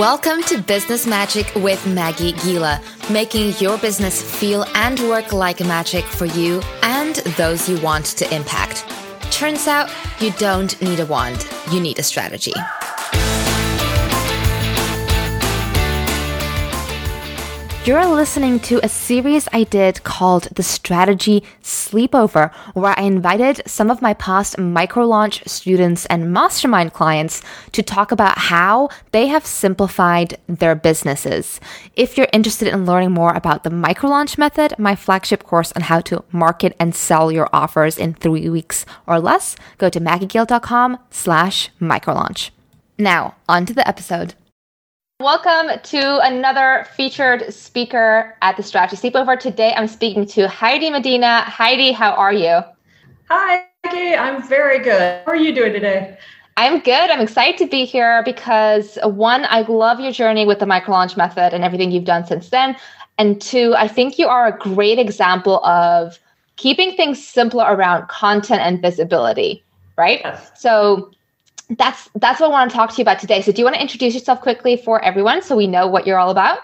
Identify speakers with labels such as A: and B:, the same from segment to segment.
A: Welcome to Business Magic with Maggie Giele, making your business feel and work like magic for you and those you want to impact. Turns out you don't need a wand, you need a strategy. You're listening to a series I did called The Strategy Sleepover, where I invited some of my past micro launch students and mastermind clients to talk about how they have simplified their businesses. If you're interested in learning more about the micro launch method, my flagship course on how to market and sell your offers in three weeks or less, go to maggiegiele.com slash microlaunch. Now, on to the episode. Welcome to another featured speaker at the Strategy Sleepover. Today I'm speaking to Heidi Medina. Heidi, how are you?
B: Hi. I'm very good. How are you doing today?
A: I'm good. I'm excited to be here because one, I love your journey with the micro launch method and everything you've done since then. And two, I think you are a great example of keeping things simpler around content and visibility, right? Yes. So that's that's what I want to talk to you about today. So do you want to introduce yourself quickly for everyone so we know what you're all about?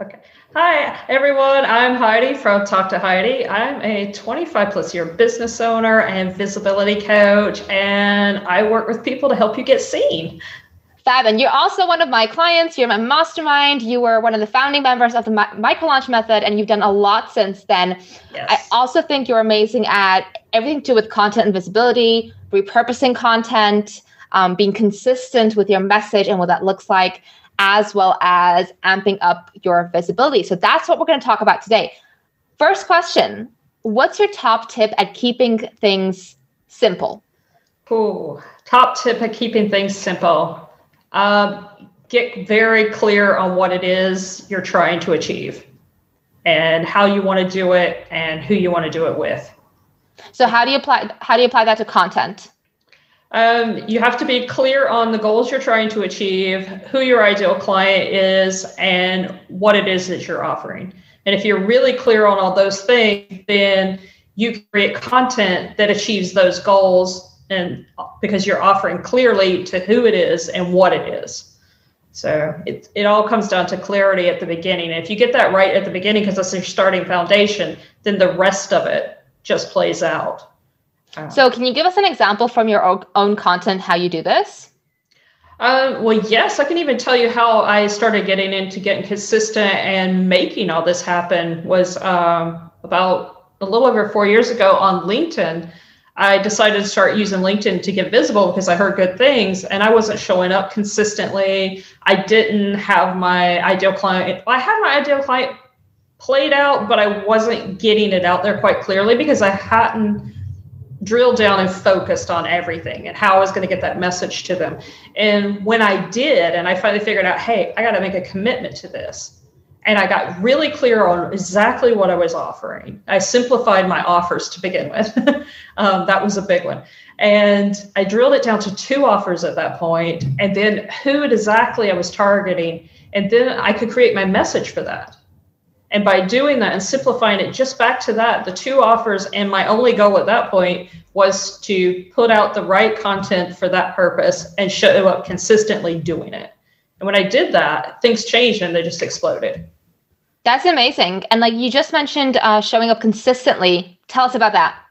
B: Okay. Hi, everyone. I'm Heidi from Talk to Heidi. I'm a 25 plus year business owner and visibility coach, and I work with people to help you get seen.
A: Fab. And you're also one of my clients. You're my mastermind. You were one of the founding members of the micro launch method, and you've done a lot since then. Yes. I also think you're amazing at everything to do with content and visibility, repurposing content, um, being consistent with your message and what that looks like, as well as amping up your visibility. So that's what we're going to talk about today. First question What's your top tip at keeping things simple?
B: Ooh, top tip at keeping things simple. Um, get very clear on what it is you're trying to achieve and how you want to do it and who you want to do it with.
A: So how do you apply how do you apply that to content?
B: Um, you have to be clear on the goals you're trying to achieve, who your ideal client is, and what it is that you're offering. And if you're really clear on all those things, then you create content that achieves those goals and because you're offering clearly to who it is and what it is. So it, it all comes down to clarity at the beginning. And if you get that right at the beginning, because that's your starting foundation, then the rest of it just plays out.
A: So, can you give us an example from your own content how you do this?
B: Uh, well, yes, I can even tell you how I started getting into getting consistent and making all this happen was um, about a little over four years ago on LinkedIn. I decided to start using LinkedIn to get visible because I heard good things and I wasn't showing up consistently. I didn't have my ideal client. I had my ideal client played out, but I wasn't getting it out there quite clearly because I hadn't drilled down and focused on everything and how I was going to get that message to them. And when I did, and I finally figured out, hey, I got to make a commitment to this. And I got really clear on exactly what I was offering. I simplified my offers to begin with. um, that was a big one. And I drilled it down to two offers at that point, and then who exactly I was targeting. And then I could create my message for that. And by doing that and simplifying it just back to that, the two offers, and my only goal at that point was to put out the right content for that purpose and show up consistently doing it. And when I did that, things changed and they just exploded.
A: That's amazing. And like you just mentioned, uh, showing up consistently. Tell us about that.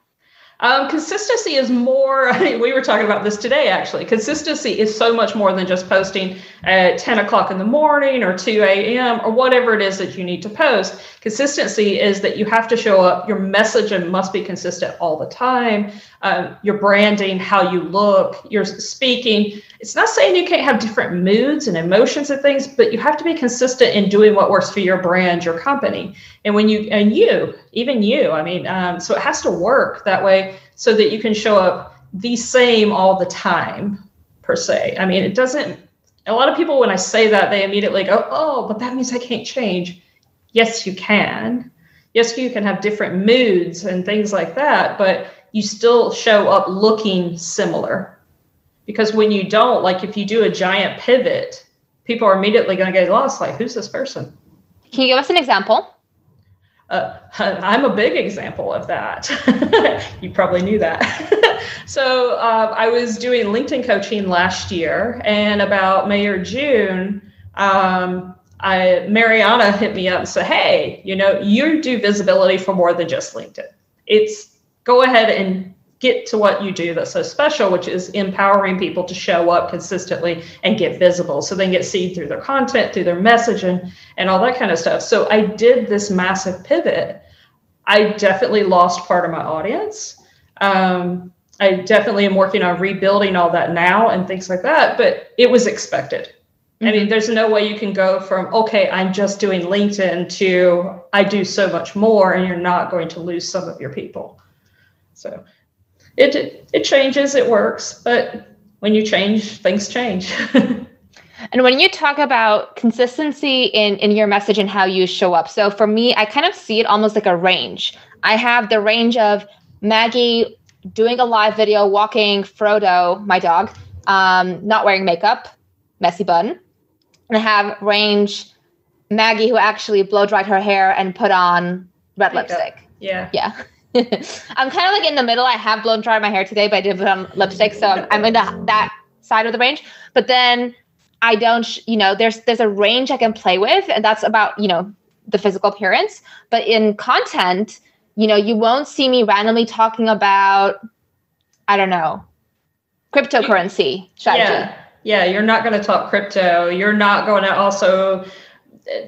B: Um, consistency is more, we were talking about this today actually. Consistency is so much more than just posting at 10 o'clock in the morning or 2 a.m. or whatever it is that you need to post. Consistency is that you have to show up, your message must be consistent all the time. Um, your branding, how you look, your speaking. It's not saying you can't have different moods and emotions and things, but you have to be consistent in doing what works for your brand, your company. And when you, and you, even you, I mean, um, so it has to work that way so that you can show up the same all the time, per se. I mean, it doesn't, a lot of people, when I say that, they immediately go, oh, but that means I can't change. Yes, you can. Yes, you can have different moods and things like that, but you still show up looking similar. Because when you don't, like if you do a giant pivot, people are immediately going to get lost. Like, who's this person?
A: Can you give us an example?
B: Uh, I'm a big example of that. you probably knew that. so uh, I was doing LinkedIn coaching last year, and about May or June, um, I, Mariana hit me up and said, Hey, you know, you do visibility for more than just LinkedIn. It's go ahead and get to what you do that's so special, which is empowering people to show up consistently and get visible so they can get seen through their content, through their messaging, and all that kind of stuff. So I did this massive pivot. I definitely lost part of my audience. Um, I definitely am working on rebuilding all that now and things like that, but it was expected. I mean, mm-hmm. there's no way you can go from, okay, I'm just doing LinkedIn to I do so much more, and you're not going to lose some of your people. So it, it, changes, it works, but when you change, things change.
A: And when you talk about consistency in in your message and how you show up, so for me, I kind of see it almost like a range. I have the range of Maggie doing a live video, walking Frodo, my dog, um, not wearing makeup, messy bun, and I have range Maggie who actually blow dried her hair and put on red makeup. lipstick.
B: Yeah,
A: yeah. I'm kind of like in the middle. I have blown dry my hair today, but I did put on lipstick, so I'm, I'm in the, that side of the range. But then I don't, sh- you know, there's there's a range I can play with, and that's about you know the physical appearance. But in content, you know, you won't see me randomly talking about, I don't know, cryptocurrency strategy.
B: Yeah, yeah, you're not going to talk crypto. You're not going to also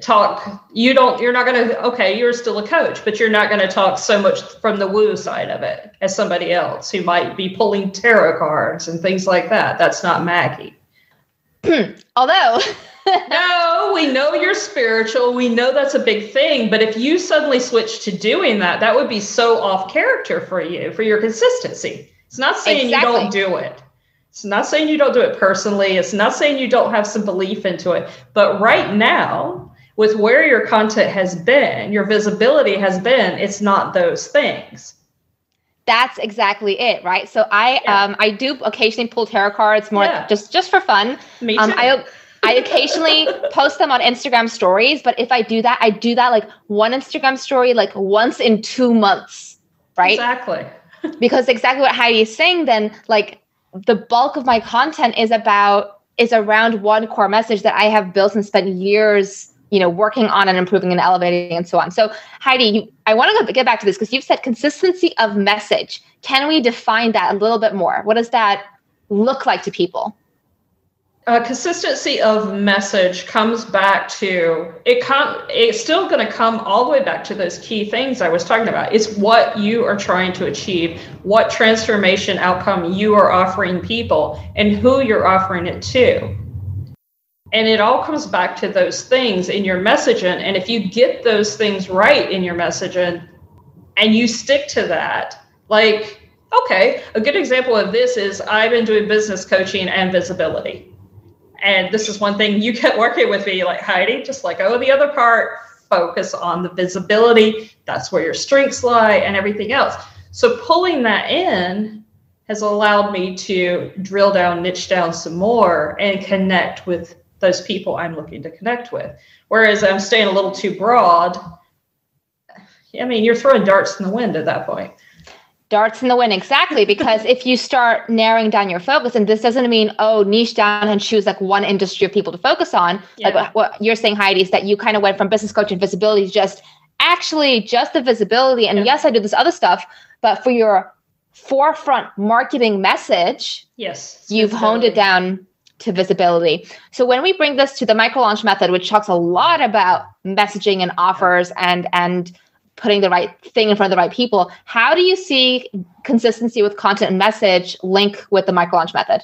B: talk you don't you're not going to okay you're still a coach but you're not going to talk so much from the woo side of it as somebody else who might be pulling tarot cards and things like that. That's not maggie.
A: Although
B: no we know you're spiritual. We know that's a big thing but if you suddenly switch to doing that that would be so off character for you for your consistency. It's not saying exactly. you don't do it it's not saying you don't do it personally. It's not saying you don't have some belief into it. But right now, with where your content has been, your visibility has been, it's not those things.
A: That's exactly it, right? So I yeah. um I do occasionally pull tarot cards more yeah. just just for fun.
B: Me um, too.
A: Um, I I occasionally post them on Instagram stories, but if I do that, I do that like one Instagram story like once in 2 months, right?
B: Exactly.
A: because exactly what Heidi is saying then like the bulk of my content is about is around one core message that I have built and spent years, you know, working on and improving and elevating and so on. So Heidi, you, I want to get back to this because you've said consistency of message. Can we define that a little bit more? What does that look like to people?
B: Uh, consistency of message comes back to it it's still going to come all the way back to those key things i was talking about. It's what you are trying to achieve what transformation outcome you are offering people and who you're offering it to. And it all comes back to those things in your messaging and if you get those things right in your messaging and you stick to that like okay a good example of this is i've been doing business coaching and visibility and this is one thing you kept working with me, like Heidi, just like, oh, the other part, focus on the visibility. That's where your strengths lie and everything else. So pulling that in has allowed me to drill down, niche down some more and connect with those people I'm looking to connect with. Whereas I'm staying a little too broad. I mean, you're throwing darts in the wind at that point
A: darts in the wind. Exactly because if you start narrowing down your focus and this doesn't mean oh niche down and choose like one industry of people to focus on. Yeah. like what, what, you're saying heidi is that you kind of went from business coaching visibility to just actually just the visibility. And yeah. yes i do this other stuff but for your forefront marketing message
B: yes
A: you've honed it down to visibility. So when we bring this to the micro launch method which talks a lot about messaging and offers and and putting the right thing in front of the right people. How do you see consistency with content and message link with the micro launch method?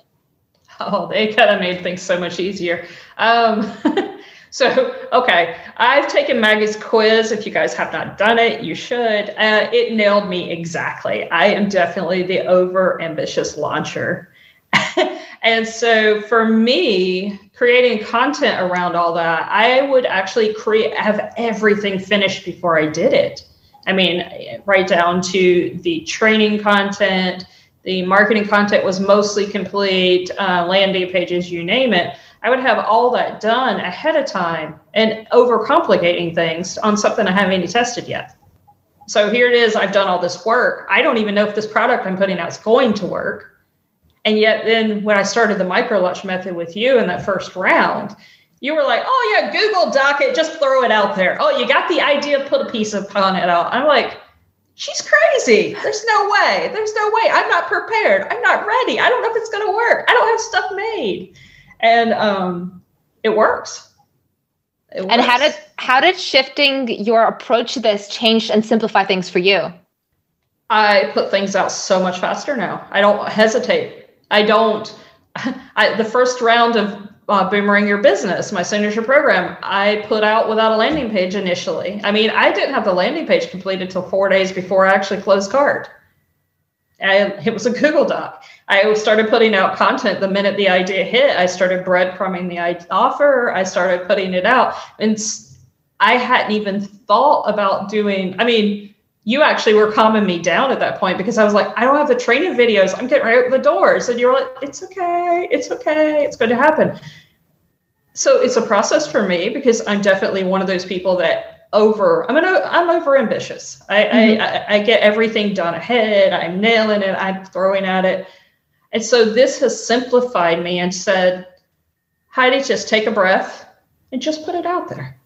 B: Oh, they kind of made things so much easier. Um, so, okay, I've taken Maggie's quiz. If you guys have not done it, you should. Uh, it nailed me exactly. I am definitely the over ambitious launcher. and so for me, creating content around all that, I would actually create have everything finished before I did it. I mean, right down to the training content, the marketing content was mostly complete, uh, landing pages, you name it. I would have all that done ahead of time and overcomplicating things on something I haven't even tested yet. So here it is. I've done all this work. I don't even know if this product I'm putting out is going to work. And yet, then when I started the micro launch method with you in that first round, You were like, oh yeah, Google Doc it, just throw it out there. Oh, you got the idea, put a piece of on it out. I'm like, she's crazy. There's no way. There's no way. I'm not prepared. I'm not ready. I don't know if it's gonna work. I don't have stuff made. And um, it works.
A: It works. And how did how did shifting your approach to this change and simplify things for you?
B: I put things out so much faster now. I don't hesitate. I don't. I, the first round of uh, Boomerang Your Business, my signature program, I put out without a landing page initially. I mean, I didn't have the landing page completed until four days before I actually closed cart. And it was a Google Doc. I started putting out content the minute the idea hit. I started breadcrumbing the offer. I started putting it out. And I hadn't even thought about doing, I mean, you actually were calming me down at that point because I was like, I don't have the training videos. I'm getting right out the doors. And you're like, it's okay. It's okay. It's going to happen. So it's a process for me because I'm definitely one of those people that over, I'm an, I'm over ambitious. I, mm-hmm. I, I get everything done ahead. I'm nailing it. I'm throwing at it. And so this has simplified me and said, Heidi, just take a breath and just put it out there.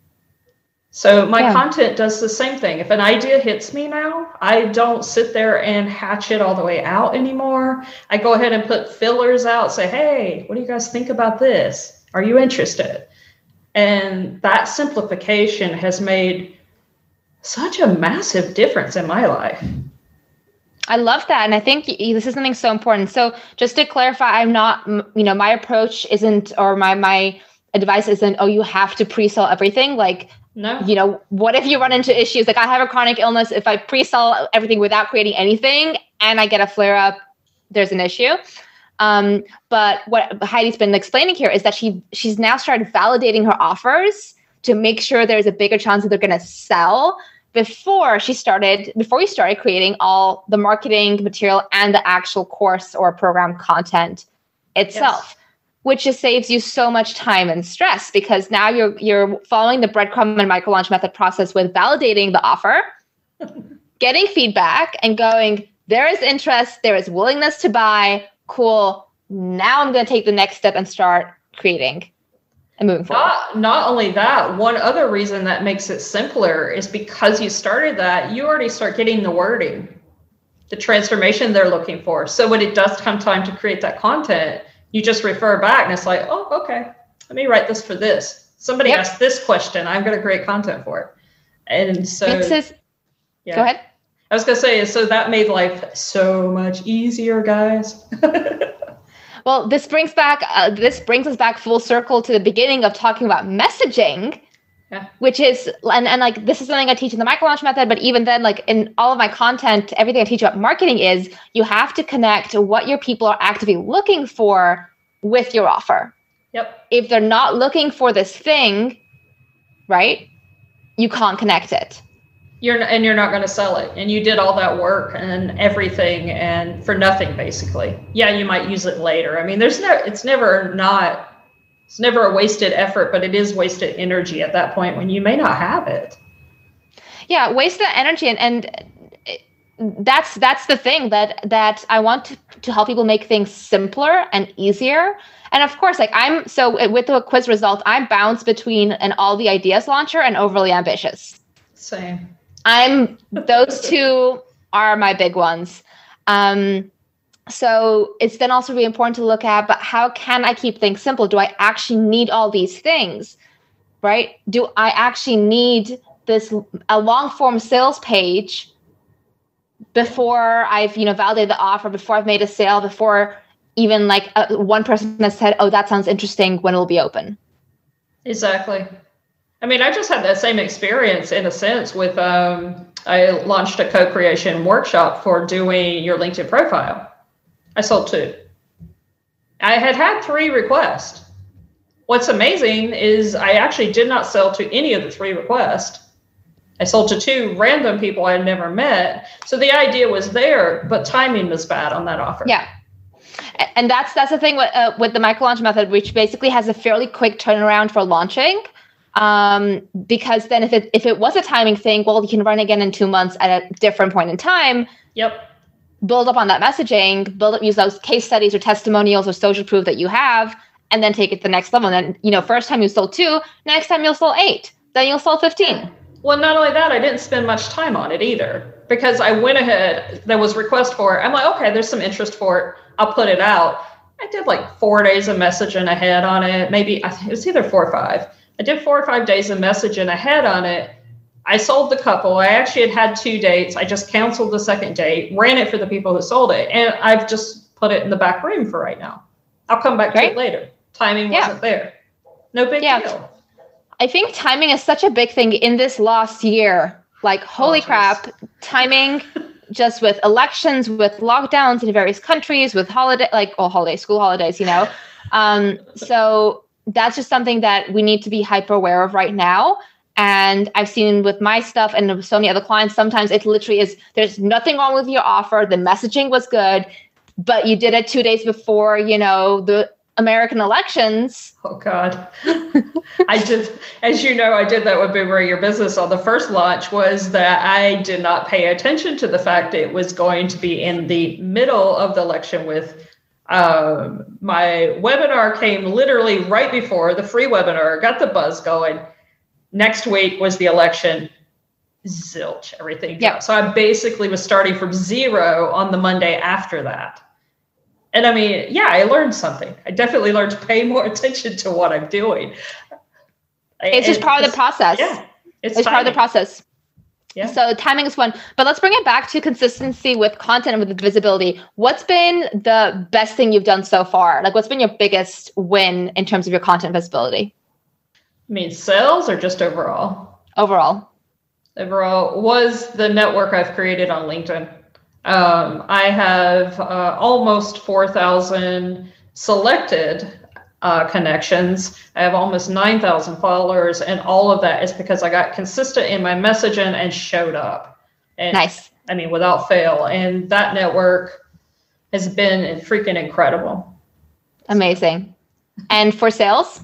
B: So my yeah. content does the same thing. If an idea hits me now, I don't sit there and hatch it all the way out anymore. I go ahead and put fillers out, say, hey, what do you guys think about this? Are you interested? And that simplification has made such a massive difference in my life.
A: I love that. And I think this is something so important. So just to clarify, I'm not, you know, my approach isn't, or my, my, advice isn't oh you have to pre-sell everything like no. You know, what if you run into issues like I have a chronic illness? If I pre sell everything without creating anything and I get a flare up, there's an issue. Um, but what Heidi's been explaining here is that she she's now started validating her offers to make sure there's a bigger chance that they're going to sell before she started before we started creating all the marketing material and the actual course or program content itself. Yes which just saves you so much time and stress because now you're you're following the breadcrumb and micro launch method process with validating the offer, getting feedback, and going, there is interest, there is willingness to buy. Cool. Now I'm going to take the next step and start creating and moving forward.
B: Not, not only that, one other reason that makes it simpler is because you started that, you already start getting the wording, the transformation they're looking for. So when it does come time to create that content, you just refer back and it's like, oh, okay, let me write this for this. Somebody yep. asked this question. I'm going to create content for it. And so, It
A: yeah. go ahead.
B: I was going to say, so that made life so much easier, guys.
A: well, this brings back, uh, this brings us back full circle to the beginning of talking about messaging. Yeah. Which is and, and like this is something I teach in the micro launch method, but even then, like in all of my content, everything I teach about marketing is you have to connect what your people are actively looking for with your offer.
B: Yep.
A: If they're not looking for this thing, right? You can't connect it.
B: You're and you're not going to sell it, and you did all that work and everything, and for nothing, basically. Yeah, you might use it later. I mean, there's no, it's never not it's never a wasted effort, but it is wasted energy at that point when you may not have it.
A: Yeah, waste wasted energy, and, and that's that's the thing that that I want to, to help people make things simpler and easier. And of course, like I'm so with the quiz result, I bounce between an all the ideas launcher and overly ambitious.
B: Same.
A: I'm those two are my big ones. Um, so it's then also really important to look at but how can i keep things simple? Do i actually need all these things right? Do i actually need this a long form sales page before i've you know validated the offer before i've made a sale before even like a, uh, one person has said oh that sounds interesting. When it'll be open?
B: Exactly. I mean i just had that same experience in a sense with um, i launched a co-creation workshop for doing your linkedin profile I sold two. I had had three requests. What's amazing is I actually did not sell to any of the three requests. I sold to two random people I had never met. So the idea was there, but timing was bad on that offer.
A: Yeah. And that's that's the thing with, uh, with the micro launch method, which basically has a fairly quick turnaround for launching. Um, because then if it if it was a timing thing, well, you can run again in two months at a different point in time.
B: Yep
A: build up on that messaging, build up, use those case studies or testimonials or social proof that you have, and then take it to the next level. And then, you know, first time you sold two, next time you'll sell eight, then you'll sell 15.
B: Well, not only that, I didn't spend much time on it either because I went ahead, there was request for it. I'm like, okay, there's some interest for it. I'll put it out. I did like four days of messaging ahead on it. Maybe it was either four or five. I did four or five days of messaging ahead on it. I sold the couple. I actually had had two dates. I just canceled the second date, ran it for the people who sold it, and I've just put it in the back room for right now. I'll come back Great. to it later. Timing yeah. wasn't there. No big yeah. deal.
A: I think timing is such a big thing in this last year. Like, holy oh, crap, timing just with elections, with lockdowns in various countries, with holiday, like, all holiday, school holidays, you know? Um, so that's just something that we need to be hyper aware of right now. And I've seen with my stuff and so many other clients, sometimes it literally is there's nothing wrong with your offer. The messaging was good, but you did it two days before, you know, the American elections.
B: Oh God. I did as you know, I did that with Boomerang Your Business on the first launch was that I did not pay attention to the fact it was going to be in the middle of the election with um, my webinar came literally right before the free webinar, got the buzz going. Next week was the election. Zilch, everything. Yeah. So I basically was starting from zero on the Monday after that. And I mean, yeah, I learned something. I definitely learned to pay more attention to what I'm doing.
A: It's and just part of the process.
B: Yeah.
A: It's, it's part of the process. Yeah. So timing is one, but let's bring it back to consistency with content and with visibility. What's been the best thing you've done so far? Like, what's been your biggest win in terms of your content visibility?
B: I mean, sales or just overall?
A: Overall.
B: Overall was the network I've created on LinkedIn. Um, I have uh, almost 4,000 selected uh, connections. I have almost 9,000 followers, and all of that is because I got consistent in my messaging and showed up. And,
A: nice.
B: I mean, without fail. And that network has been freaking incredible.
A: Amazing. And for sales?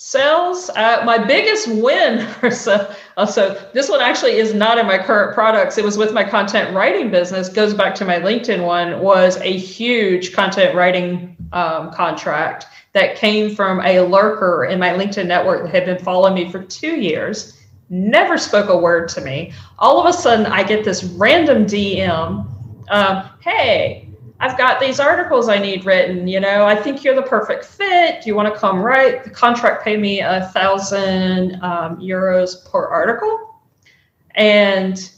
B: Sales, uh, my biggest win for so, uh, so this one actually is not in my current products. It was with my content writing business. Goes back to my LinkedIn one. Was a huge content writing um, contract that came from a lurker in my LinkedIn network that had been following me for two years. Never spoke a word to me. All of a sudden, I get this random DM. Um, hey, I've got these articles I need written. You know, I think you're the perfect fit. Do you want to come write? The contract paid me a thousand um, euros per article. And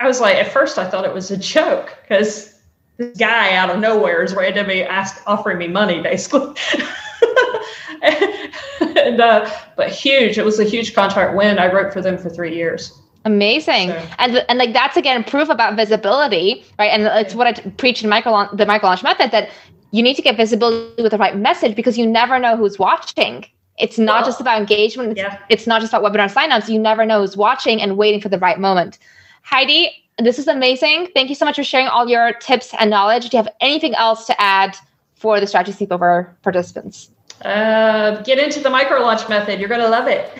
B: I was like, at first I thought it was a joke because this guy out of nowhere is randomly ask, offering me money, basically. and uh, but huge. It was a huge contract win. I wrote for them for three years.
A: Amazing. And and like that's again proof about visibility, right? And it's what I preach in micro the micro launch method that you need to get visibility with the right message because you never know who's watching. It's not well, just about engagement. It's, yeah. it's not just about webinar signups. You never know who's watching and waiting for the right moment. Heidi, this is amazing. Thank you so much for sharing all your tips and knowledge. Do you have anything else to add for the strategy sleepover participants?
B: Uh, get into the micro launch method. You're going to love it.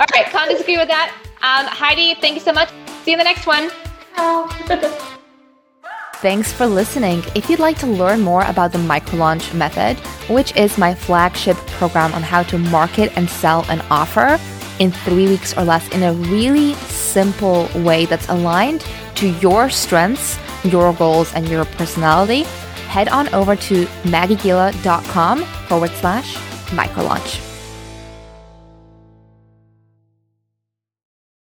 A: All right, can't disagree with that. Um, Heidi, thank you so much. See you in the next one. Thanks for listening. If you'd like to learn more about the microlaunch method, which is my flagship program on how to market and sell an offer in three weeks or less in a really simple way that's aligned to your strengths, your goals, and your personality, head on over to maggiegiele.com forward slash microlaunch.